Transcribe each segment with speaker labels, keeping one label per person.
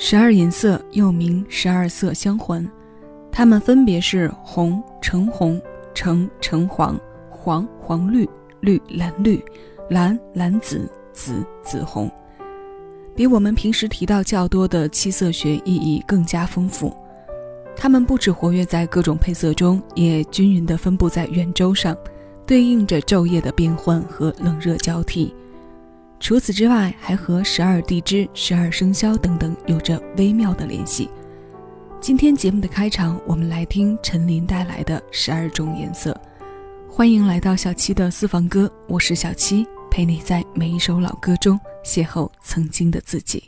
Speaker 1: 十二颜色又名十二色相环，它们分别是红、橙红、橙橙黄、黄黄绿、绿蓝绿、蓝蓝紫、紫紫红，比我们平时提到较多的七色学意义更加丰富。它们不止活跃在各种配色中，也均匀地分布在圆周上，对应着昼夜的变换和冷热交替。除此之外，还和十二地支、十二生肖等等有着微妙的联系。今天节目的开场，我们来听陈琳带来的十二种颜色。欢迎来到小七的私房歌，我是小七，陪你在每一首老歌中邂逅曾经的自己。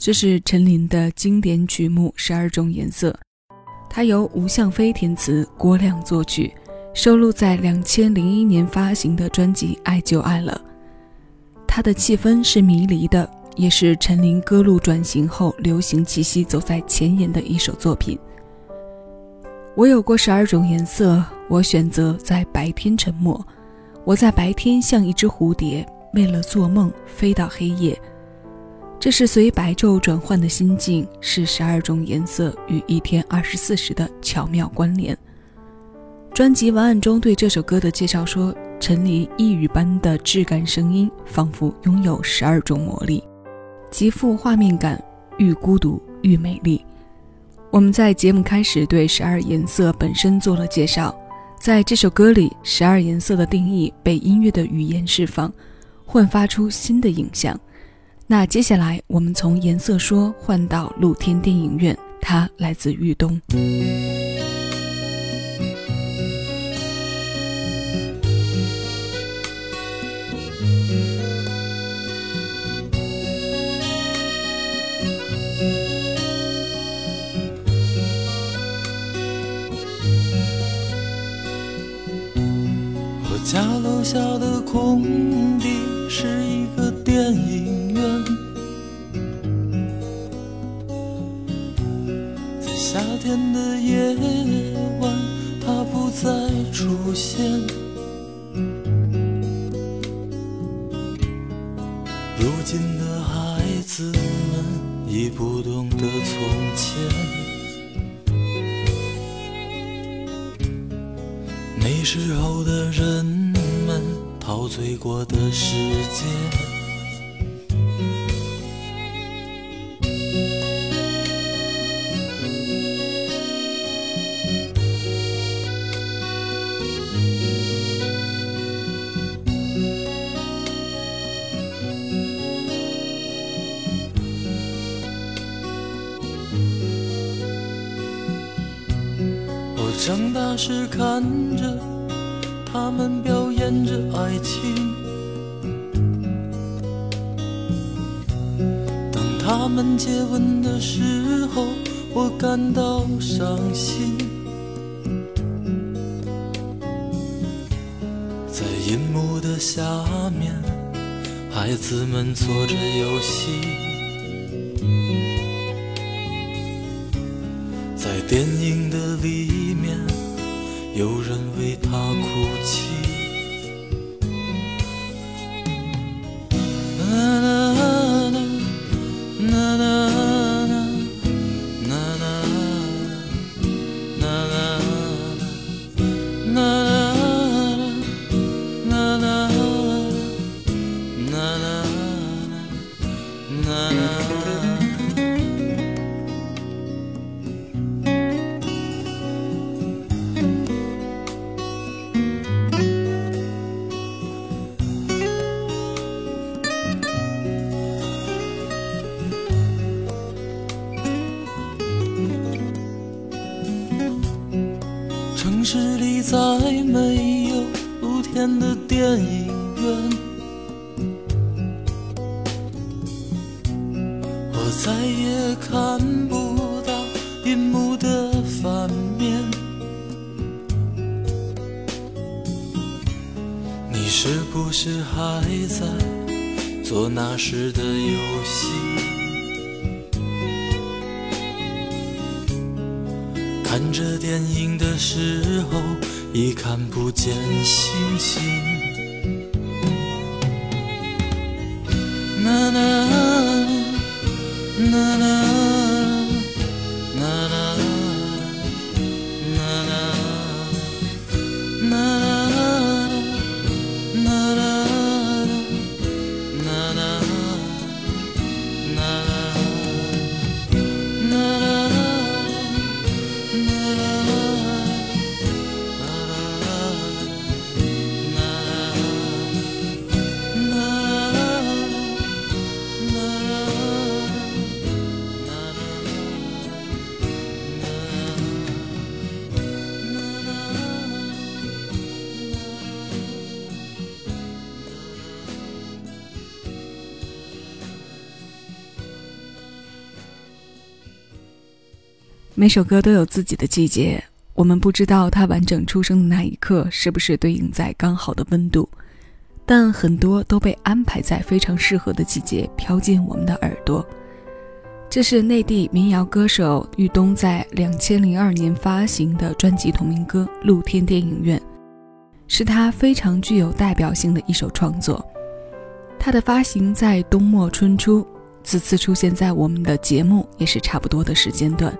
Speaker 1: 这是陈琳的经典曲目《十二种颜色》，它由吴向飞填词，郭亮作曲，收录在两千零一年发行的专辑《爱就爱了》。它的气氛是迷离的，也是陈琳歌路转型后流行气息走在前沿的一首作品。我有过十二种颜色，我选择在白天沉默。我在白天像一只蝴蝶，为了做梦飞到黑夜。这是随白昼转换的心境，是十二种颜色与一天二十四时的巧妙关联。专辑文案中对这首歌的介绍说：“陈琳一语般的质感声音，仿佛拥有十二种魔力，极富画面感，愈孤独愈美丽。”我们在节目开始对十二颜色本身做了介绍，在这首歌里，十二颜色的定义被音乐的语言释放，焕发出新的影像。那接下来，我们从颜色说换到露天电影院，它来自豫东。
Speaker 2: 家楼下的空地是一个电影院，在。夏天的夜晚，它不再出现。如今的孩子们已不懂得从前，那时候的人陶醉过的世界。我长大时看着他们表演着爱情，当他们接吻的时候，我感到伤心。在银幕的下面，孩子们做着游戏。在电影的里面，有人为他哭泣。天的电影院，我再也看不到银幕的反面。你是不是还在做那时的已看不见星星。啦啦啦啦。
Speaker 1: 每首歌都有自己的季节，我们不知道它完整出生的那一刻是不是对应在刚好的温度，但很多都被安排在非常适合的季节飘进我们的耳朵。这是内地民谣歌手玉东在两千零二年发行的专辑同名歌《露天电影院》，是他非常具有代表性的一首创作。它的发行在冬末春初，此次出现在我们的节目也是差不多的时间段。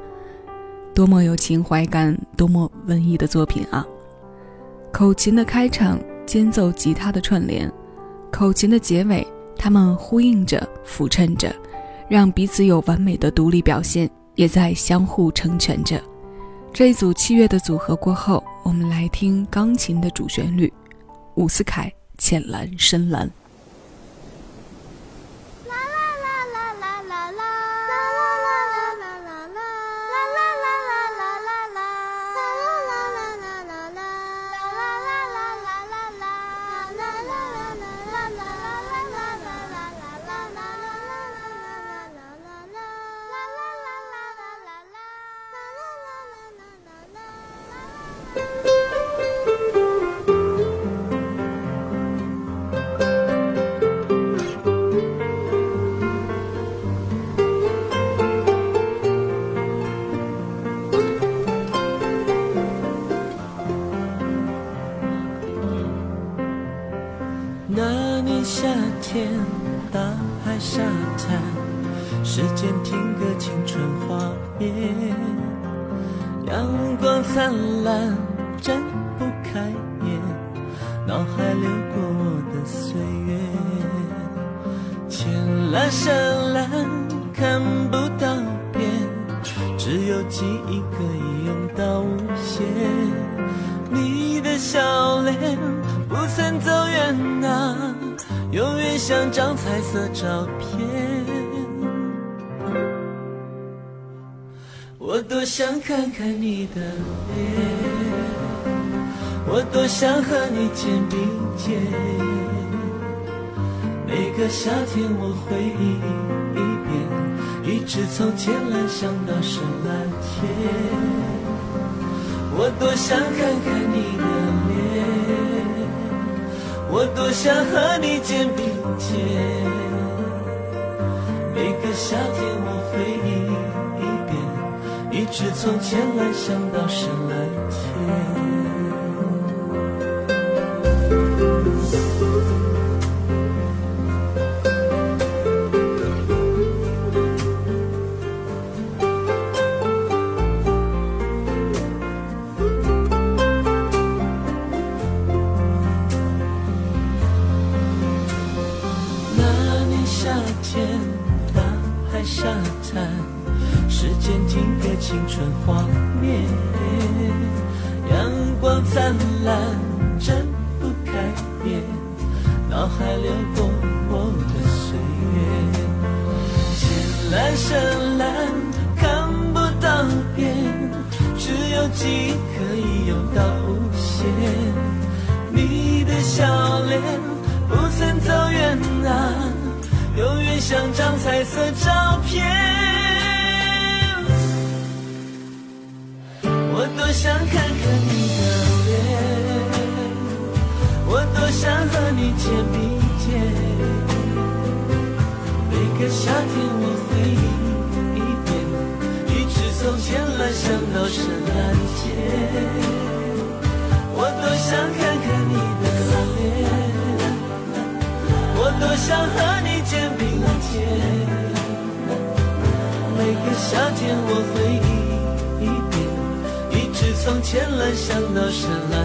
Speaker 1: 多么有情怀感，多么文艺的作品啊！口琴的开场，间奏吉他的串联，口琴的结尾，他们呼应着、辅衬着，让彼此有完美的独立表现，也在相互成全着。这一组器乐的组合过后，我们来听钢琴的主旋律，伍思凯《浅蓝深蓝》。
Speaker 3: 脑海流过我的岁月，浅蓝深蓝，看不到边，只有记忆可以用到无限。你的笑脸不曾走远啊，永远像张彩色照片。我多想看看你的脸，我多想和你肩并肩。每个夏天我回忆一遍，一直从浅蓝想到深蓝天。我多想看看你的脸，我多想和你肩并肩。每个夏天我回忆。一遍，一直从浅蓝想到深蓝天。那年夏天，大海沙滩。时间停格，青春画面，阳光灿烂，睁不开眼，脑海流过我的岁月，浅蓝深蓝看不到边，只有记忆可以游到无限。你的笑脸不曾走远啊，永远像张彩色照片。我多想看看你的脸，我多想和你肩并肩。每个夏天我回忆一遍，一直从浅蓝想到深蓝天。我多想看看你的脸，我多想和你肩并肩。每个夏天我回忆。从浅蓝想到深蓝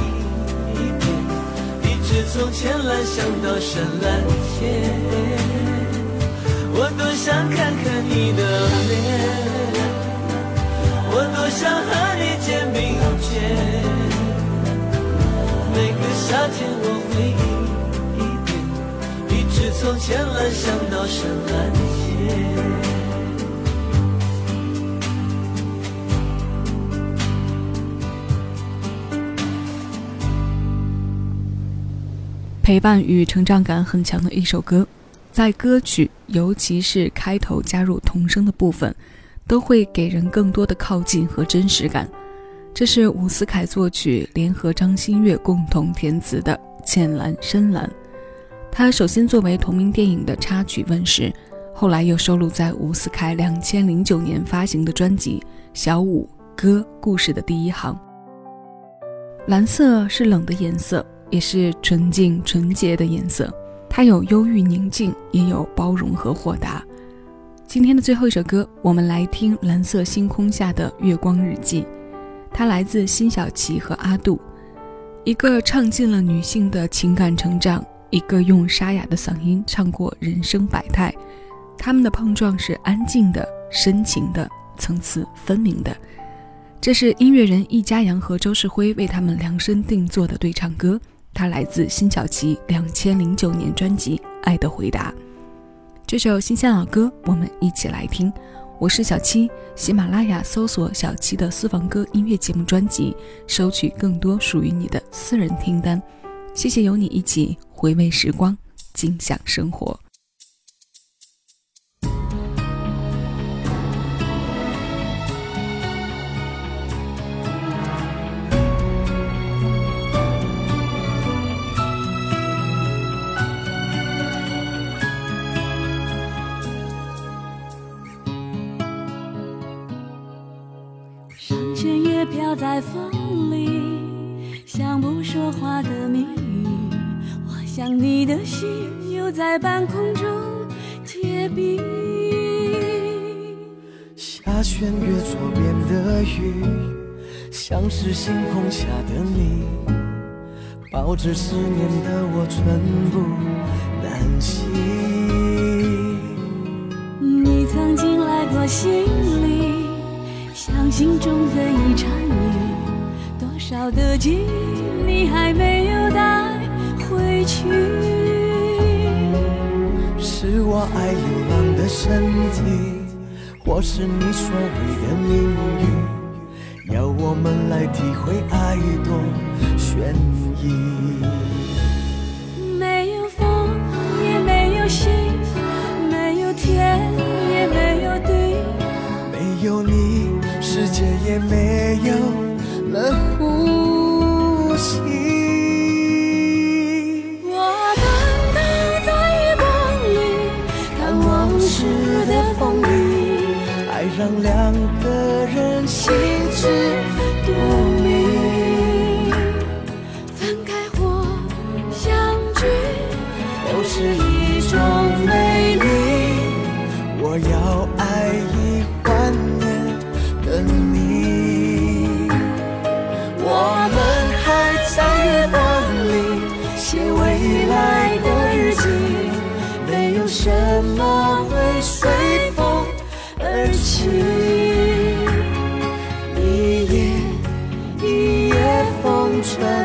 Speaker 3: 从浅蓝想到深蓝天，我多想看看你的脸，我多
Speaker 4: 想和你肩并肩。每个夏天我会一一点，一直从浅蓝想到深蓝天。
Speaker 1: 陪伴与成长感很强的一首歌，在歌曲尤其是开头加入童声的部分，都会给人更多的靠近和真实感。这是伍思凯作曲，联合张馨月共同填词的《浅蓝深蓝》。它首先作为同名电影的插曲问世，后来又收录在伍思凯两千零九年发行的专辑《小五歌故事》的第一行。蓝色是冷的颜色。也是纯净纯洁的颜色，它有忧郁宁静，也有包容和豁达。今天的最后一首歌，我们来听《蓝色星空下的月光日记》，它来自辛晓琪和阿杜，一个唱尽了女性的情感成长，一个用沙哑的嗓音唱过人生百态，他们的碰撞是安静的、深情的、层次分明的。这是音乐人易家扬和周世辉为他们量身定做的对唱歌。它来自辛晓琪两千零九年专辑《爱的回答》，这首新鲜老歌，我们一起来听。我是小七，喜马拉雅搜索小七的私房歌音乐节目专辑，收取更多属于你的私人听单。谢谢有你一起回味时光，尽享生活。
Speaker 5: 飘在风里，像不说话的谜语。我想你的心又在半空中结冰。
Speaker 4: 下弦月左边的雨，像是星空下的你。抱着思念的我，寸步难行。
Speaker 5: 你曾经来过心里。像心中的一场雨，多少的记忆你还没有带回去。
Speaker 4: 是我爱流浪的身体，或是你所谓的命运，要我们来体会爱多悬疑。
Speaker 5: 没有风，也没有星，没有天，也没有，
Speaker 4: 有你。世界也没有了呼吸。
Speaker 5: 我等待在月光里看往事的风雨，
Speaker 4: 爱让两
Speaker 5: 春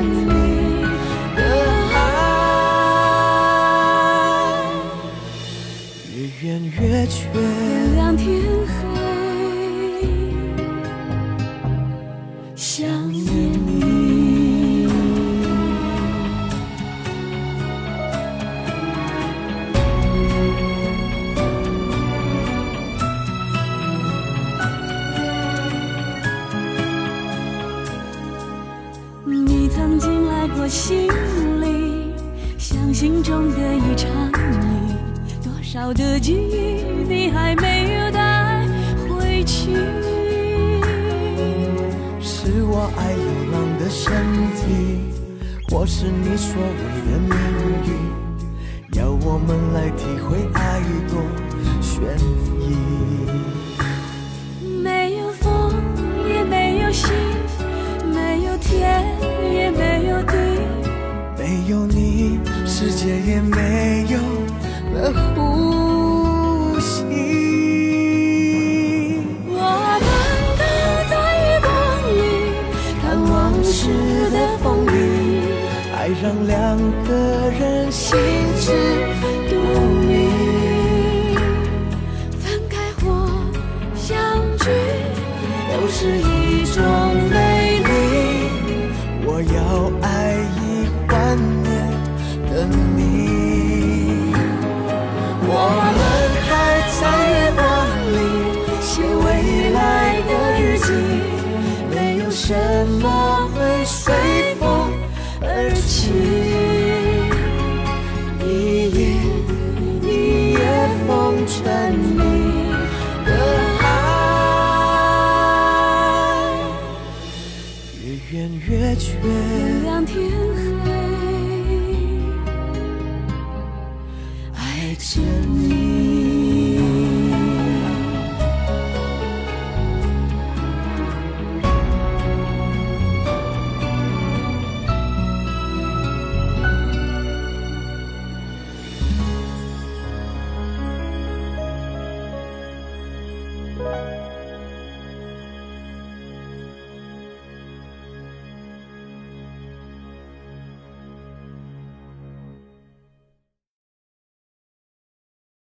Speaker 5: 像心中的一场雨，多少的记忆你还没有带回去。
Speaker 4: 是我爱流浪的身体，或是你所谓的命运，要我们来体会爱多悬
Speaker 5: 疑。没有风，也没有星，
Speaker 4: 世界也没有了呼吸。
Speaker 5: 我们都在
Speaker 4: 夜空里，看往事的风雨，爱
Speaker 6: 让两个人
Speaker 4: 心之。月